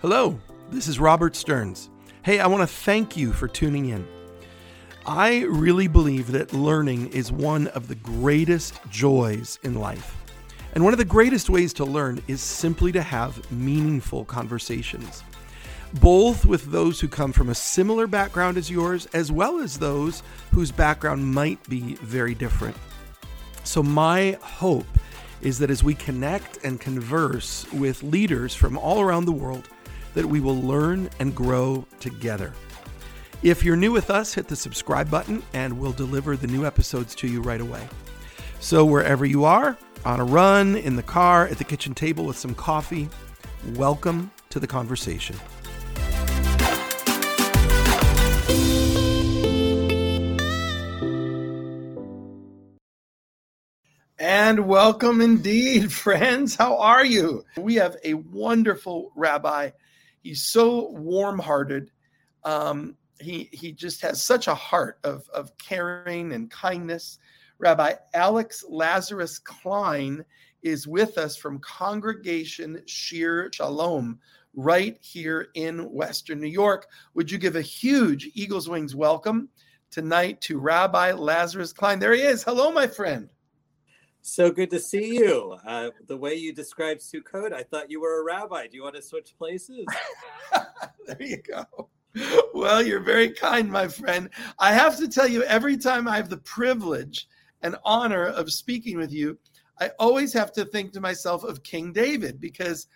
Hello, this is Robert Stearns. Hey, I want to thank you for tuning in. I really believe that learning is one of the greatest joys in life. And one of the greatest ways to learn is simply to have meaningful conversations, both with those who come from a similar background as yours, as well as those whose background might be very different. So, my hope is that as we connect and converse with leaders from all around the world, that we will learn and grow together. If you're new with us, hit the subscribe button and we'll deliver the new episodes to you right away. So, wherever you are, on a run, in the car, at the kitchen table with some coffee, welcome to the conversation. And welcome indeed, friends. How are you? We have a wonderful rabbi. He's so warm hearted. Um, he, he just has such a heart of, of caring and kindness. Rabbi Alex Lazarus Klein is with us from Congregation Shir Shalom right here in Western New York. Would you give a huge Eagles Wings welcome tonight to Rabbi Lazarus Klein? There he is. Hello, my friend. So good to see you. Uh, the way you described Sukkot, I thought you were a rabbi. Do you want to switch places? there you go. Well, you're very kind, my friend. I have to tell you, every time I have the privilege and honor of speaking with you, I always have to think to myself of King David because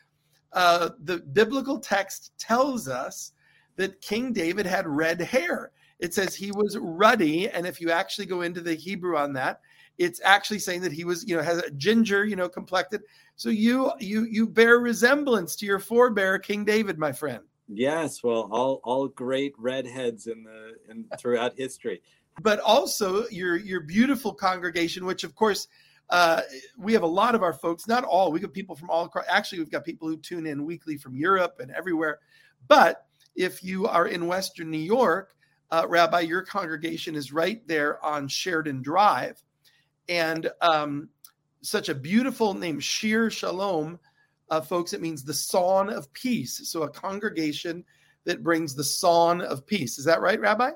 uh, the biblical text tells us that King David had red hair. It says he was ruddy. And if you actually go into the Hebrew on that, it's actually saying that he was, you know, has a ginger, you know, complected. So you you you bear resemblance to your forebear, King David, my friend. Yes, well, all all great redheads in the in throughout history but also your your beautiful congregation, which of course uh, we have a lot of our folks, not all. We got people from all across. Actually, we've got people who tune in weekly from Europe and everywhere. But if you are in Western New York, uh, Rabbi, your congregation is right there on Sheridan Drive, and um, such a beautiful name, Shir Shalom, uh, folks. It means the song of peace. So a congregation that brings the song of peace. Is that right, Rabbi?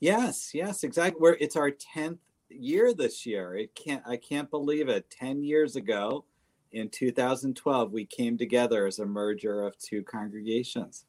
Yes, yes, exactly. We're it's our tenth year this year. It can't I can't believe it. Ten years ago, in 2012, we came together as a merger of two congregations.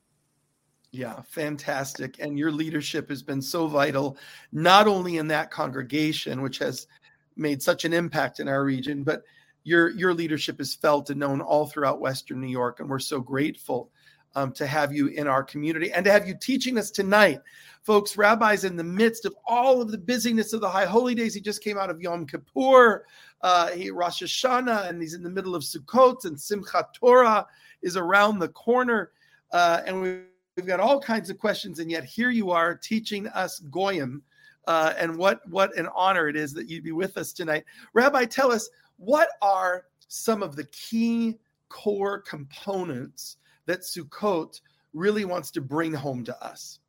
Yeah, fantastic. And your leadership has been so vital, not only in that congregation, which has made such an impact in our region, but your your leadership is felt and known all throughout Western New York, and we're so grateful um, to have you in our community and to have you teaching us tonight. Folks, Rabbi's in the midst of all of the busyness of the high holy days. He just came out of Yom Kippur, uh, he, Rosh Hashanah, and he's in the middle of Sukkot, and Simchat Torah is around the corner. Uh, and we, we've got all kinds of questions, and yet here you are teaching us Goyim. Uh, and what what an honor it is that you'd be with us tonight. Rabbi, tell us what are some of the key core components that Sukkot really wants to bring home to us?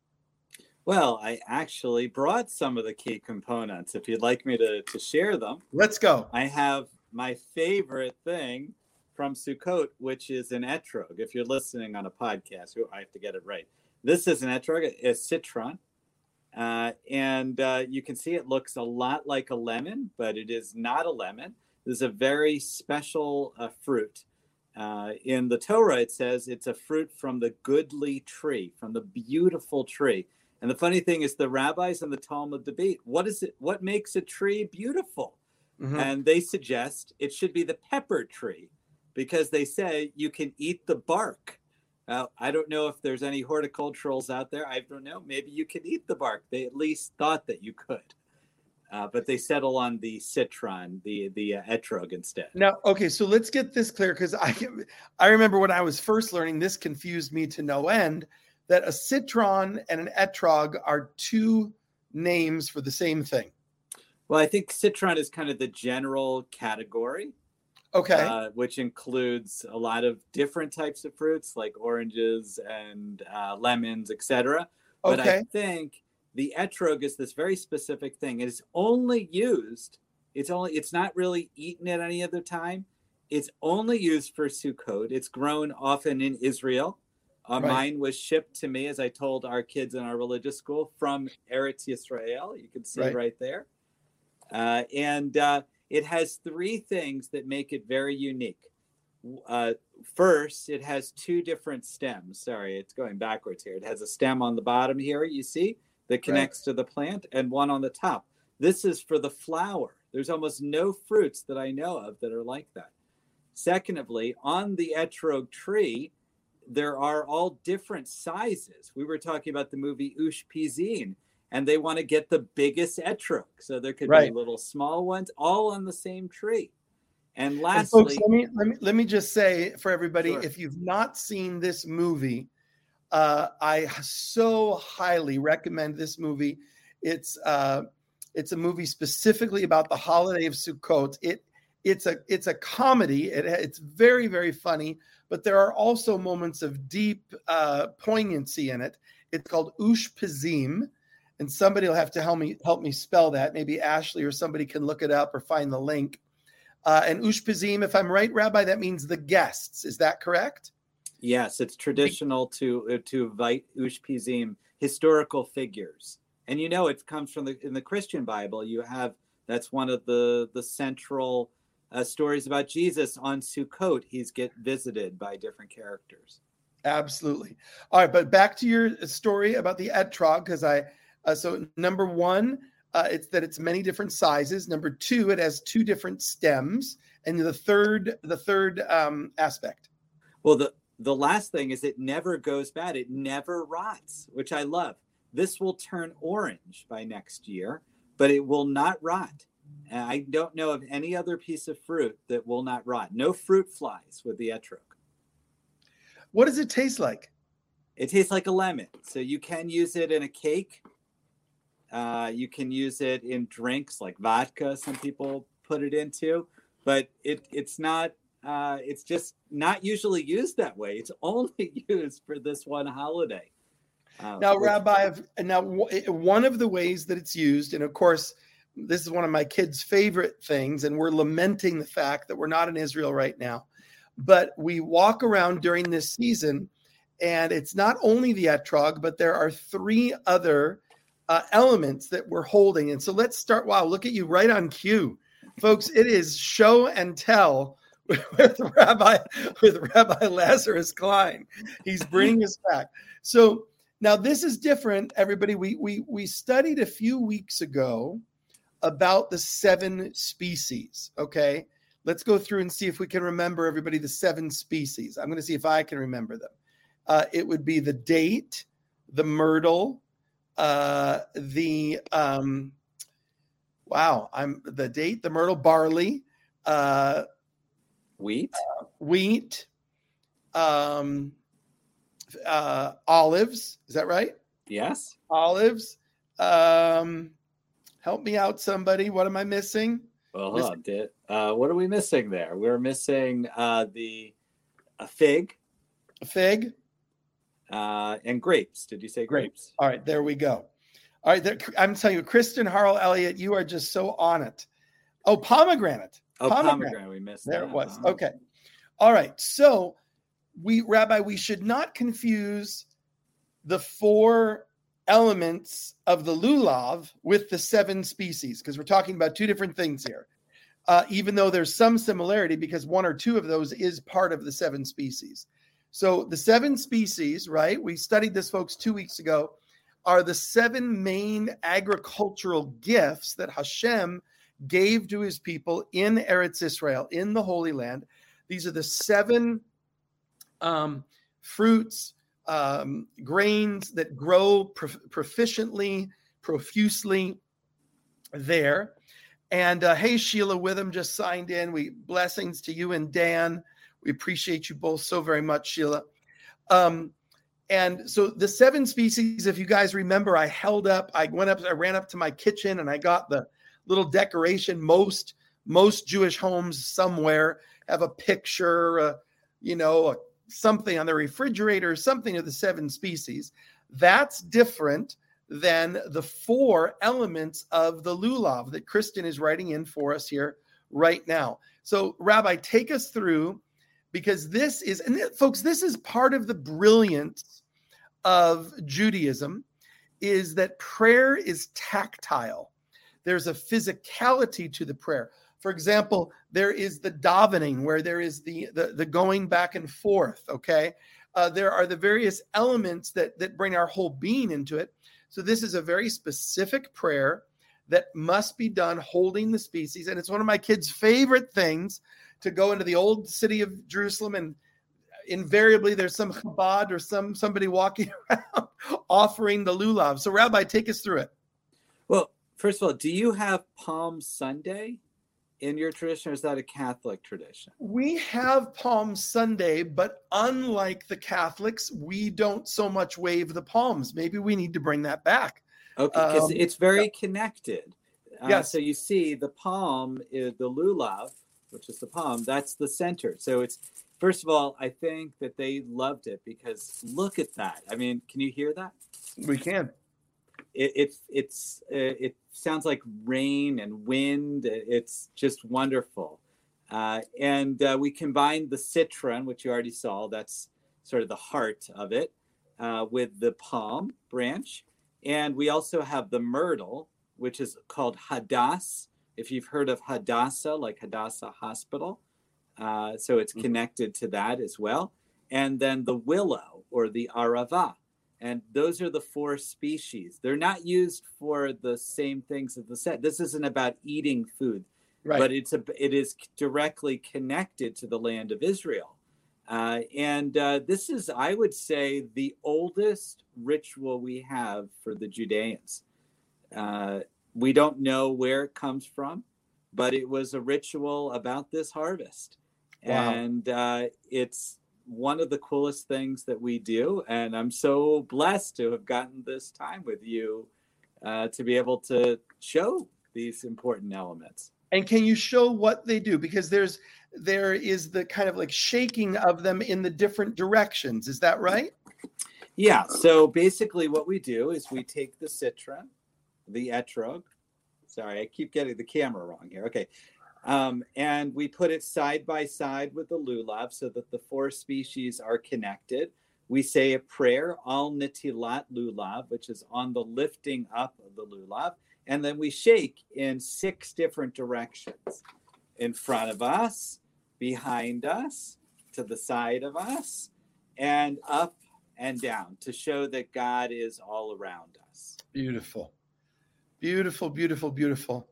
Well, I actually brought some of the key components. If you'd like me to, to share them, let's go. I have my favorite thing from Sukkot, which is an etrog. If you're listening on a podcast, I have to get it right. This is an etrog, a citron. Uh, and uh, you can see it looks a lot like a lemon, but it is not a lemon. This is a very special uh, fruit uh, in the Torah, it says it's a fruit from the goodly tree, from the beautiful tree. And the funny thing is, the rabbis and the Talmud debate what is it? What makes a tree beautiful? Mm-hmm. And they suggest it should be the pepper tree because they say you can eat the bark. Uh, I don't know if there's any horticulturals out there. I don't know. Maybe you can eat the bark. They at least thought that you could uh, but they settle on the citron, the the uh, etrog instead. Now, okay, so let's get this clear because I I remember when I was first learning, this confused me to no end. That a citron and an etrog are two names for the same thing. Well, I think citron is kind of the general category. Okay. Uh, which includes a lot of different types of fruits like oranges and uh, lemons, etc. But okay. I think the etrog is this very specific thing. It is only used. It's only. It's not really eaten at any other time. It's only used for Sukkot. It's grown often in Israel, Uh, right. Mine was shipped to me, as I told our kids in our religious school, from Eretz Yisrael. You can see right, right there. Uh, and uh, it has three things that make it very unique. Uh, first, it has two different stems. Sorry, it's going backwards here. It has a stem on the bottom here, you see, that connects right. to the plant, and one on the top. This is for the flower. There's almost no fruits that I know of that are like that. Secondly, on the etrog tree, there are all different sizes. We were talking about the movie Ushpizin, and they want to get the biggest etrog. So there could right. be little small ones, all on the same tree. And lastly, and folks, let me let me let me just say for everybody, sure. if you've not seen this movie, uh, I so highly recommend this movie. It's uh, it's a movie specifically about the holiday of Sukkot. It it's a it's a comedy. It, it's very very funny, but there are also moments of deep uh, poignancy in it. It's called Ush Pizim, and somebody will have to help me help me spell that. Maybe Ashley or somebody can look it up or find the link. Uh, and Ushpizim, if I'm right, Rabbi, that means the guests. Is that correct? Yes, it's traditional to uh, to invite Ushpizim historical figures, and you know it comes from the in the Christian Bible. You have that's one of the the central uh, stories about Jesus on Sukkot. He's get visited by different characters. Absolutely. All right, but back to your story about the etrog, because I uh, so number one, uh, it's that it's many different sizes. Number two, it has two different stems, and the third, the third um, aspect. Well, the the last thing is it never goes bad. It never rots, which I love. This will turn orange by next year, but it will not rot. And I don't know of any other piece of fruit that will not rot. No fruit flies with the etrog. What does it taste like? It tastes like a lemon. So you can use it in a cake uh, you can use it in drinks like vodka. Some people put it into, but it it's not. Uh, it's just not usually used that way. It's only used for this one holiday. Uh, now, Rabbi, now one of the ways that it's used, and of course, this is one of my kids' favorite things, and we're lamenting the fact that we're not in Israel right now. But we walk around during this season, and it's not only the etrog, but there are three other uh, elements that we're holding. And so let's start. Wow, look at you right on cue, folks. It is show and tell with Rabbi with Rabbi Lazarus Klein. He's bringing us back. So now this is different. Everybody, we we we studied a few weeks ago about the seven species. Okay, let's go through and see if we can remember everybody the seven species. I'm going to see if I can remember them. Uh, it would be the date, the myrtle, uh, the um, wow, I'm the date, the myrtle barley, uh, wheat, uh, wheat, um, uh, olives. Is that right? Yes, olives. Um, help me out, somebody. What am I missing? Well, hold on. Did, uh, what are we missing there? We're missing uh, the a fig. A fig uh, and grapes. Did you say grapes? All right, there we go. All right, there, I'm telling you, Kristen Harl Elliott, you are just so on it. Oh, pomegranate. Oh, pomegranate. pomegranate. We missed. There that. it was. Uh-huh. Okay. All right. So, we, Rabbi, we should not confuse the four elements of the lulav with the seven species because we're talking about two different things here. Uh, even though there's some similarity because one or two of those is part of the seven species. So the seven species, right? We studied this, folks, two weeks ago, are the seven main agricultural gifts that Hashem gave to his people in Eretz Israel, in the Holy Land. These are the seven um, fruits, um, grains that grow prof- proficiently, profusely there. And uh, hey, Sheila Witham just signed in. We blessings to you and Dan. We appreciate you both so very much, Sheila. Um, and so the seven species, if you guys remember, I held up, I went up, I ran up to my kitchen and I got the little decoration. Most most Jewish homes somewhere have a picture, uh, you know, something on the refrigerator, something of the seven species. That's different than the four elements of the lulav that Kristen is writing in for us here right now. So, Rabbi, take us through because this is, and folks, this is part of the brilliance of Judaism is that prayer is tactile. There's a physicality to the prayer. For example, there is the davening where there is the the, the going back and forth. Okay, uh, there are the various elements that that bring our whole being into it. So this is a very specific prayer that must be done holding the species, and it's one of my kids' favorite things to go into the old city of Jerusalem and invariably there's some Chabad or some somebody walking around offering the lulav. So, Rabbi, take us through it. Well, first of all, do you have Palm Sunday in your tradition, or is that a Catholic tradition? We have Palm Sunday, but unlike the Catholics, we don't so much wave the palms. Maybe we need to bring that back. Okay, because um, it's very yeah. connected. Uh, yeah. So you see, the palm, is the lulav, which is the palm, that's the center. So it's First of all, I think that they loved it because look at that. I mean, can you hear that? We can. It, it it's uh, it sounds like rain and wind. It's just wonderful. Uh, and uh, we combined the citron, which you already saw. That's sort of the heart of it, uh, with the palm branch, and we also have the myrtle, which is called hadass. If you've heard of Hadassah, like Hadassah Hospital, uh, so it's mm-hmm. connected to that as well. And then the willow or the arava. And those are the four species. They're not used for the same things as the set. This isn't about eating food, right. but it's a, it is directly connected to the land of Israel. Uh, and uh, this is, I would say, the oldest ritual we have for the Judeans. Uh, we don't know where it comes from, but it was a ritual about this harvest. Wow. And uh, it's one of the coolest things that we do. And I'm so blessed to have gotten this time with you uh, to be able to show these important elements. And can you show what they do? Because there's there is the kind of like shaking of them in the different directions. Is that right? Yeah. So basically, what we do is we take the citron, the etrog. Sorry, I keep getting the camera wrong here. Okay. Um, and we put it side by side with the lulav so that the four species are connected. We say a prayer, al netilat lulav, which is on the lifting up of the lulav. And then we shake in six different directions in front of us, behind us, to the side of us, and up and down to show that God is all around us. Beautiful. Beautiful, beautiful, beautiful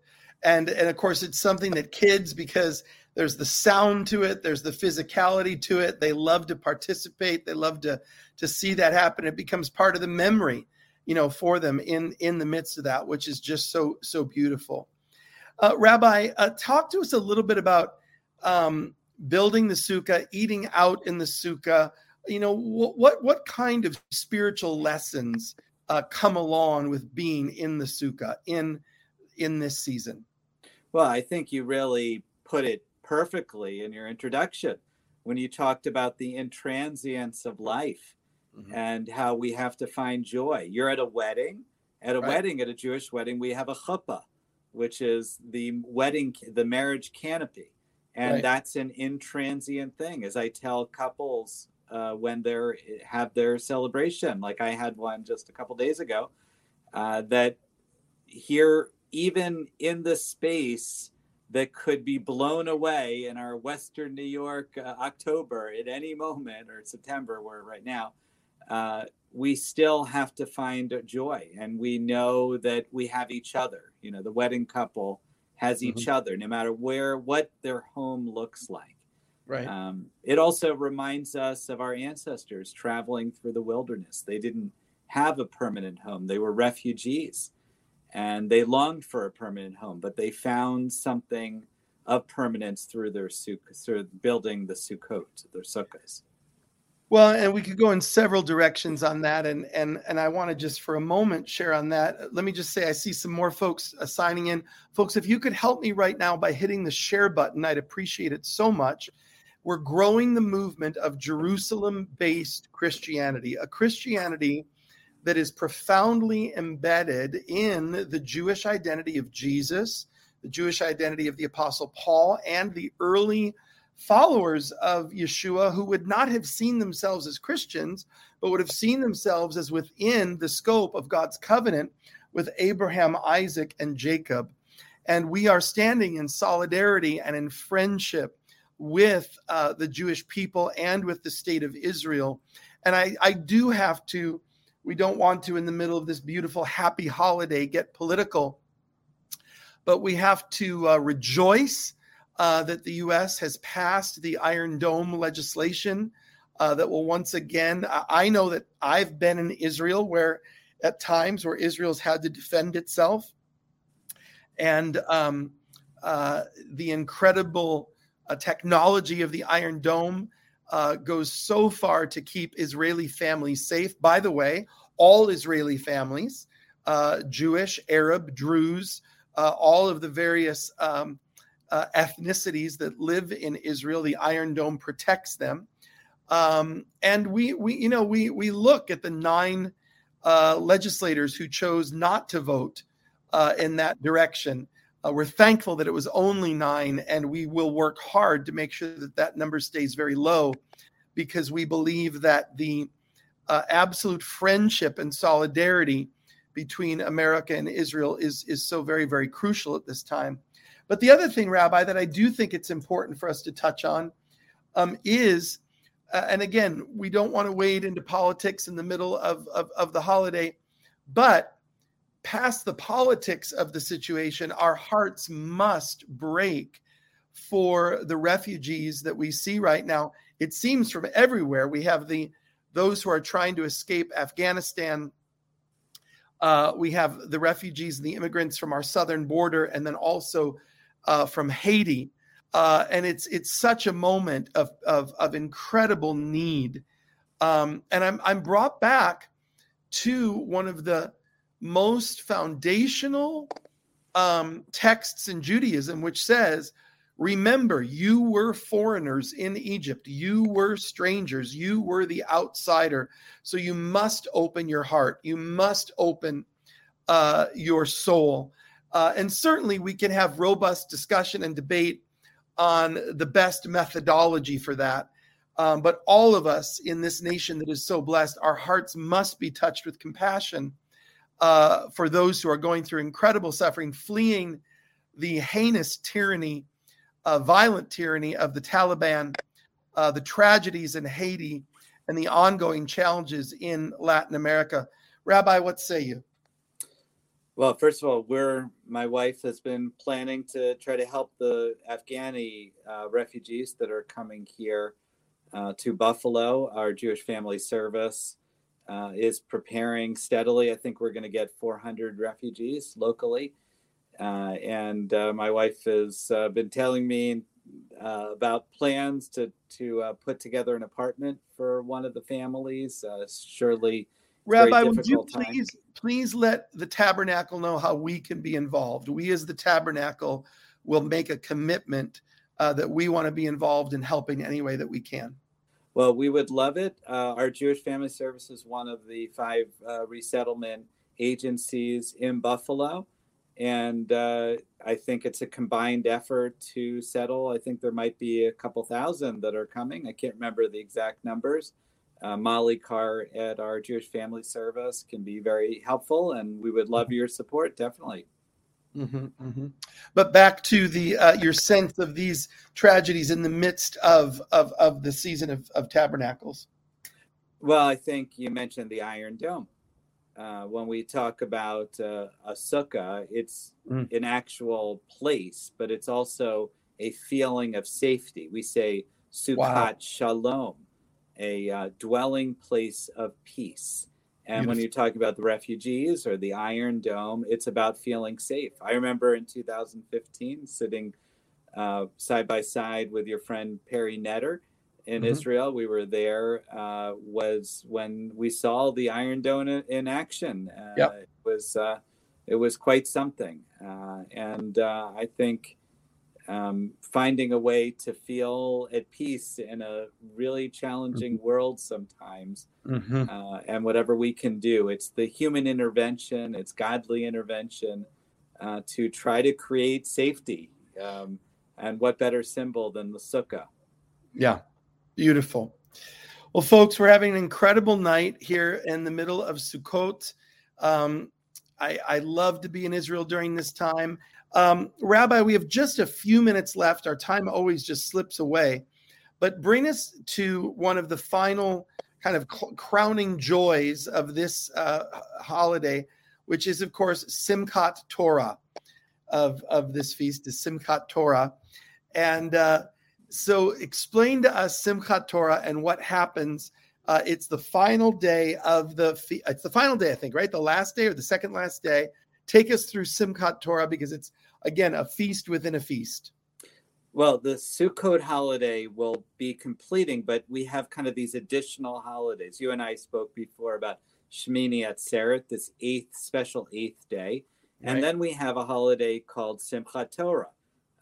and and of course it's something that kids because there's the sound to it there's the physicality to it they love to participate they love to to see that happen it becomes part of the memory you know for them in in the midst of that which is just so so beautiful. Uh, rabbi uh, talk to us a little bit about um, building the sukkah eating out in the sukkah. You know what what, what kind of spiritual lessons uh, come along with being in the sukkah in in this season? Well, I think you really put it perfectly in your introduction when you talked about the intransience of life mm-hmm. and how we have to find joy. You're at a wedding. At a right. wedding, at a Jewish wedding, we have a chuppah, which is the wedding, the marriage canopy. And right. that's an intransient thing, as I tell couples uh, when they're have their celebration. Like I had one just a couple days ago, uh, that here even in the space that could be blown away in our Western New York uh, October at any moment or September, where right now, uh, we still have to find joy. And we know that we have each other. You know, the wedding couple has mm-hmm. each other, no matter where, what their home looks like. Right. Um, it also reminds us of our ancestors traveling through the wilderness. They didn't have a permanent home, they were refugees and they longed for a permanent home, but they found something of permanence through their su- through building the sukkot, their sukkahs. Well, and we could go in several directions on that, and and and I want to just for a moment share on that. Let me just say, I see some more folks uh, signing in. Folks, if you could help me right now by hitting the share button, I'd appreciate it so much. We're growing the movement of Jerusalem-based Christianity, a Christianity that is profoundly embedded in the Jewish identity of Jesus, the Jewish identity of the Apostle Paul, and the early followers of Yeshua who would not have seen themselves as Christians, but would have seen themselves as within the scope of God's covenant with Abraham, Isaac, and Jacob. And we are standing in solidarity and in friendship with uh, the Jewish people and with the state of Israel. And I, I do have to, we don't want to, in the middle of this beautiful, happy holiday, get political, but we have to uh, rejoice uh, that the U.S. has passed the Iron Dome legislation uh, that will once again, I know that I've been in Israel where at times where Israel's had to defend itself. And um, uh, the incredible uh, technology of the Iron Dome uh, goes so far to keep Israeli families safe. By the way, all Israeli families, uh, Jewish, Arab, Druze, all of the various um, uh, ethnicities that live in Israel, the Iron Dome protects them. Um, and we, we, you know, we we look at the nine uh, legislators who chose not to vote in that direction. Uh, we're thankful that it was only nine, and we will work hard to make sure that that number stays very low because we believe that the uh, absolute friendship and solidarity between America and Israel is, is so very, very crucial at this time. But the other thing, Rabbi, that I do think it's important for us to touch on um, is, uh, and again, we don't want to wade into politics in the middle of, of, of the holiday, but past the politics of the situation, our hearts must break for the refugees that we see right now. It seems from everywhere we have the those who are trying to escape Afghanistan. Uh, we have the refugees and the immigrants from our southern border, and then also uh, from Haiti. Uh, and it's it's such a moment of of, of incredible need. Um, and I'm I'm brought back to one of the most foundational um, texts in Judaism, which says, Remember, you were foreigners in Egypt. You were strangers. You were the outsider. So you must open your heart. You must open uh, your soul. Uh, and certainly we can have robust discussion and debate on the best methodology for that. Um, but all of us in this nation that is so blessed, our hearts must be touched with compassion uh, for those who are going through incredible suffering, fleeing the heinous tyranny, uh, violent tyranny of the Taliban, uh, the tragedies in Haiti, and the ongoing challenges in Latin America. Rabbi, what say you? Well, first of all, we're my wife has been planning to try to help the Afghani uh, refugees that are coming here uh, to Buffalo, our Jewish Family Service uh, is preparing steadily. I think we're going to get 400 refugees locally. Uh, and uh, my wife has uh, been telling me about plans to, to put together an apartment for one of the families. surely, Rabbi, would you please time. please let the tabernacle know how we can be involved? We, as the tabernacle, will make a commitment that we want to be involved in helping any way that we can. Well, we would love it. Uh, our Jewish Family Service is one of the five uh, resettlement agencies in Buffalo. And uh, I think it's a combined effort to settle. I think there might be a couple thousand that are coming. I can't remember the exact numbers. Uh, Molly Carr at our Jewish Family Service can be very helpful, and we would love your support, definitely. Mm-hmm, mm-hmm. But back to the uh, your sense of these tragedies in the midst of of, of the season of, of tabernacles. Well, I think you mentioned the Iron Dome. Uh, when we talk about uh, a sukkah, it's mm. an actual place, but it's also a feeling of safety. We say Sukkot wow. Shalom, a uh, dwelling place of peace. And Beautiful. when you're talking about the refugees or the Iron Dome, it's about feeling safe. I remember in 2015 sitting uh, side by side with your friend Perry Netter in mm-hmm. Israel. We were there. Uh, was when we saw the Iron Dome in action. Uh, yep. It was uh, it was quite something, uh, and uh, I think um, finding a way to feel at peace in a really challenging mm-hmm. world sometimes mm-hmm. uh, and whatever we can do it's the human intervention it's godly intervention uh, to try to create safety um, and what better symbol than the sukkah Yeah, beautiful. Well, folks, we're having an incredible night here in the middle of Sukkot. Um, I, I, love to be in Israel during this time. Um, Rabbi, we have just a few minutes left. Our time always just slips away. But bring us to one of the final kind of crowning joys of this uh, holiday, which is, of course, Simchat Torah of, of this feast, is Simchat Torah. And uh, so explain to us Simchat Torah and what happens. Uh, it's the final day of the fe- it's the final day, I think, right? The last day or the second last day. Take us through Simchat Torah because it's again a feast within a feast. Well, the Sukkot holiday will be completing, but we have kind of these additional holidays. You and I spoke before about Shmini Atzeret, this eighth special eighth day, and right. then we have a holiday called Simchat Torah,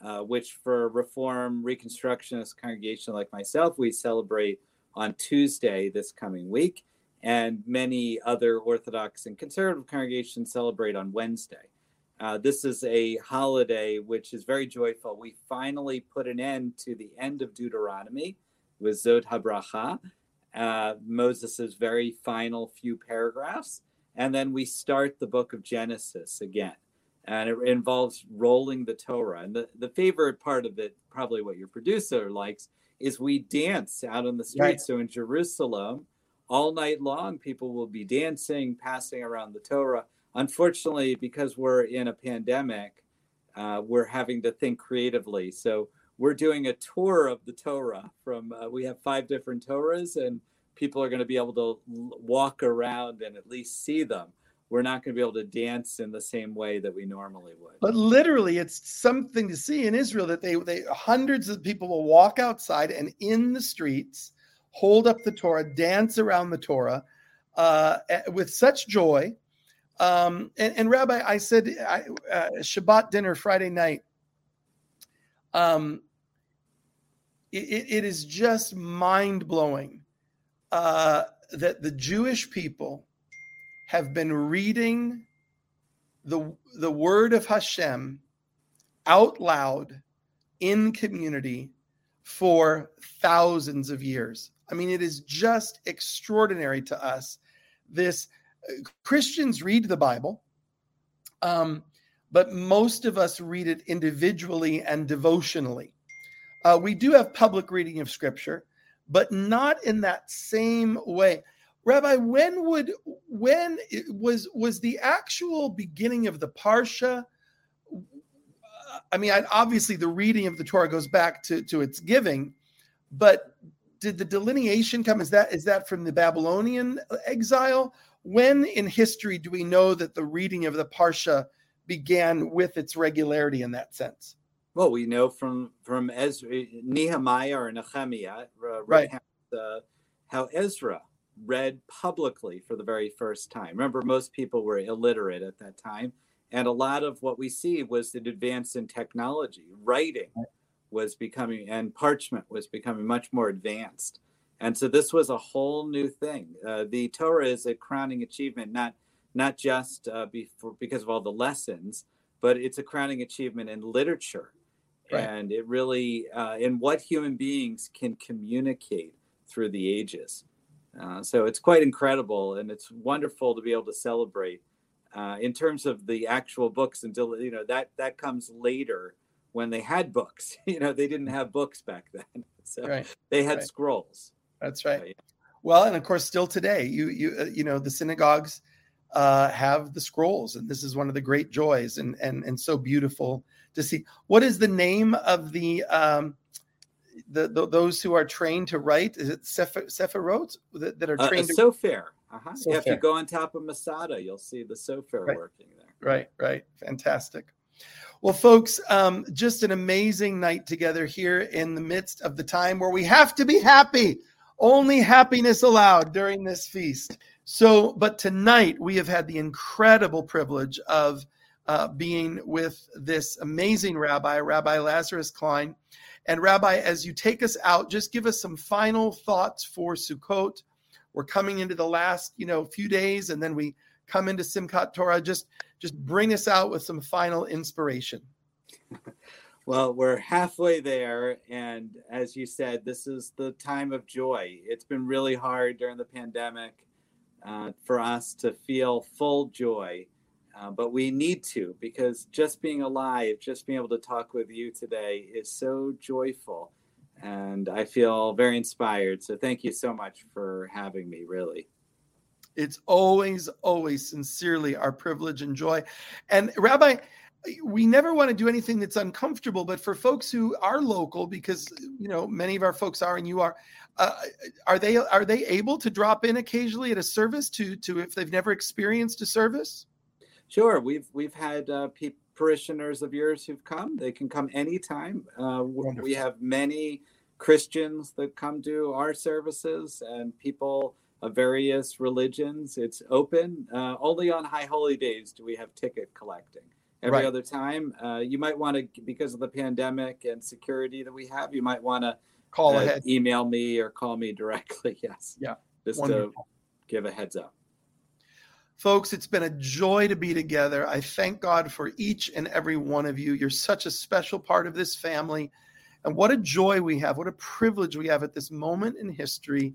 uh, which for Reform Reconstructionist congregation like myself, we celebrate on Tuesday this coming week, and many other Orthodox and conservative congregations celebrate on Wednesday. Uh, this is a holiday which is very joyful. We finally put an end to the end of Deuteronomy with Zot HaBracha, uh, Moses' very final few paragraphs, and then we start the book of Genesis again. And it involves rolling the Torah. And the, the favorite part of it, probably what your producer likes, is we dance out on the streets. Right. So in Jerusalem, all night long, people will be dancing, passing around the Torah unfortunately, because we're in a pandemic, uh, we're having to think creatively. So we're doing a tour of the Torah from, uh, we have five different Torahs, and people are going to be able to walk around and at least see them. We're not going to be able to dance in the same way that we normally would. But literally, it's something to see in Israel that they, they hundreds of people will walk outside and in the streets, hold up the Torah, dance around the Torah uh, with such joy um, and, and, Rabbi, I said I, uh, Shabbat dinner Friday night. Um, it, it is just mind blowing uh, that the Jewish people have been reading the the word of Hashem out loud in community for thousands of years. I mean, it is just extraordinary to us this Christians read the Bible, um, but most of us read it individually and devotionally. Uh, we do have public reading of Scripture, but not in that same way. Rabbi, when would when was was the actual beginning of the parsha? I mean, obviously the reading of the Torah goes back to to its giving, but did the delineation come? Is that is that from the Babylonian exile, when in history do we know that the reading of the Parsha began with its regularity in that sense? Well, we know from from Ezra, Nehemiah or Nehemiah, uh, right? Uh, how Ezra read publicly for the very first time. Remember, most people were illiterate at that time, and a lot of what we see was an advance in technology. Writing was becoming, and parchment was becoming much more advanced. And so this was a whole new thing. Uh, the Torah is a crowning achievement, not not just uh, before, because of all the lessons, but it's a crowning achievement in literature, right. and it really uh, in what human beings can communicate through the ages. Uh, so it's quite incredible, and it's wonderful to be able to celebrate. Uh, in terms of the actual books, until you know that that comes later when they had books. You know, they didn't have books back then, so right. they had right. scrolls. That's right. Well, and of course, still today, you you uh, you know the synagogues uh, have the scrolls, and this is one of the great joys, and and and so beautiful to see. What is the name of the um, the, the those who are trained to write? Is it Sephirot that, that are uh, trained? Uh, to... Sofer. Uh-huh. Yeah, if you go on top of Masada, you'll see the Sofer right. working there. Right, right, fantastic. Well, folks, um, just an amazing night together here in the midst of the time where we have to be happy only happiness allowed during this feast. So, but tonight we have had the incredible privilege of uh, being with this amazing rabbi, Rabbi Lazarus Klein. And, Rabbi, as you take us out, just give us some final thoughts for Sukkot. We're coming into the last, you know, few days, and then we come into Simchat Torah. Just, just bring us out with some final inspiration. Well, we're halfway there. And as you said, this is the time of joy. It's been really hard during the pandemic uh, for us to feel full joy. Uh, but we need to because just being alive, just being able to talk with you today is so joyful. And I feel very inspired. So thank you so much for having me, really. It's always, always sincerely our privilege and joy. And Rabbi, we never want to do anything that's uncomfortable but for folks who are local because you know many of our folks are and you are uh, are they are they able to drop in occasionally at a service to to if they've never experienced a service? Sure we've we've had uh, pe- parishioners of yours who've come. They can come anytime. Uh, we have many christians that come to our services and people of various religions. It's open uh, only on high holy days do we have ticket collecting every right. other time. Uh, you might want to, because of the pandemic and security that we have, you might want to call uh, ahead, email me or call me directly. Yes. Yeah. Just Wonderful. to give a heads up. Folks, it's been a joy to be together. I thank God for each and every one of you. You're such a special part of this family. And what a joy we have, what a privilege we have at this moment in history,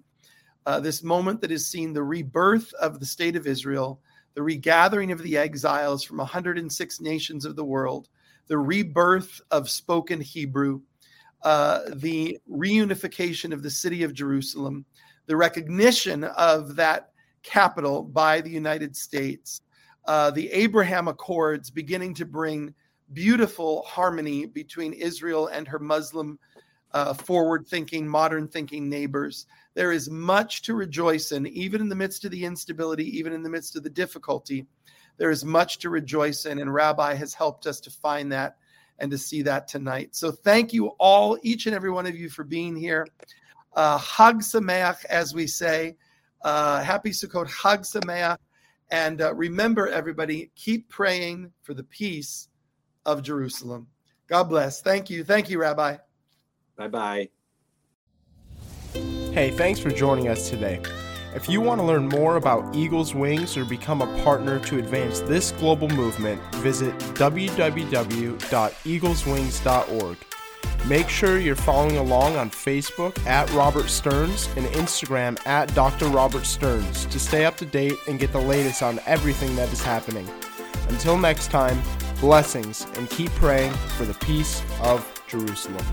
uh, this moment that has seen the rebirth of the state of Israel the regathering of the exiles from 106 nations of the world, the rebirth of spoken Hebrew, uh, the reunification of the city of Jerusalem, the recognition of that capital by the United States, uh, the Abraham Accords beginning to bring beautiful harmony between Israel and her Muslim uh, forward thinking, modern thinking neighbors. There is much to rejoice in, even in the midst of the instability, even in the midst of the difficulty. There is much to rejoice in, and Rabbi has helped us to find that and to see that tonight. So thank you all, each and every one of you, for being here. Uh, Hag Sameach, as we say. Uh, happy Sukkot, Hag Sameach. And uh, remember, everybody, keep praying for the peace of Jerusalem. God bless. Thank you. Thank you, Rabbi. Bye bye. Hey, thanks for joining us today. If you want to learn more about Eagles Wings or become a partner to advance this global movement, visit www.eagleswings.org. Make sure you're following along on Facebook at Robert Stearns and Instagram at Dr. Robert Stearns to stay up to date and get the latest on everything that is happening. Until next time, blessings and keep praying for the peace of Jerusalem.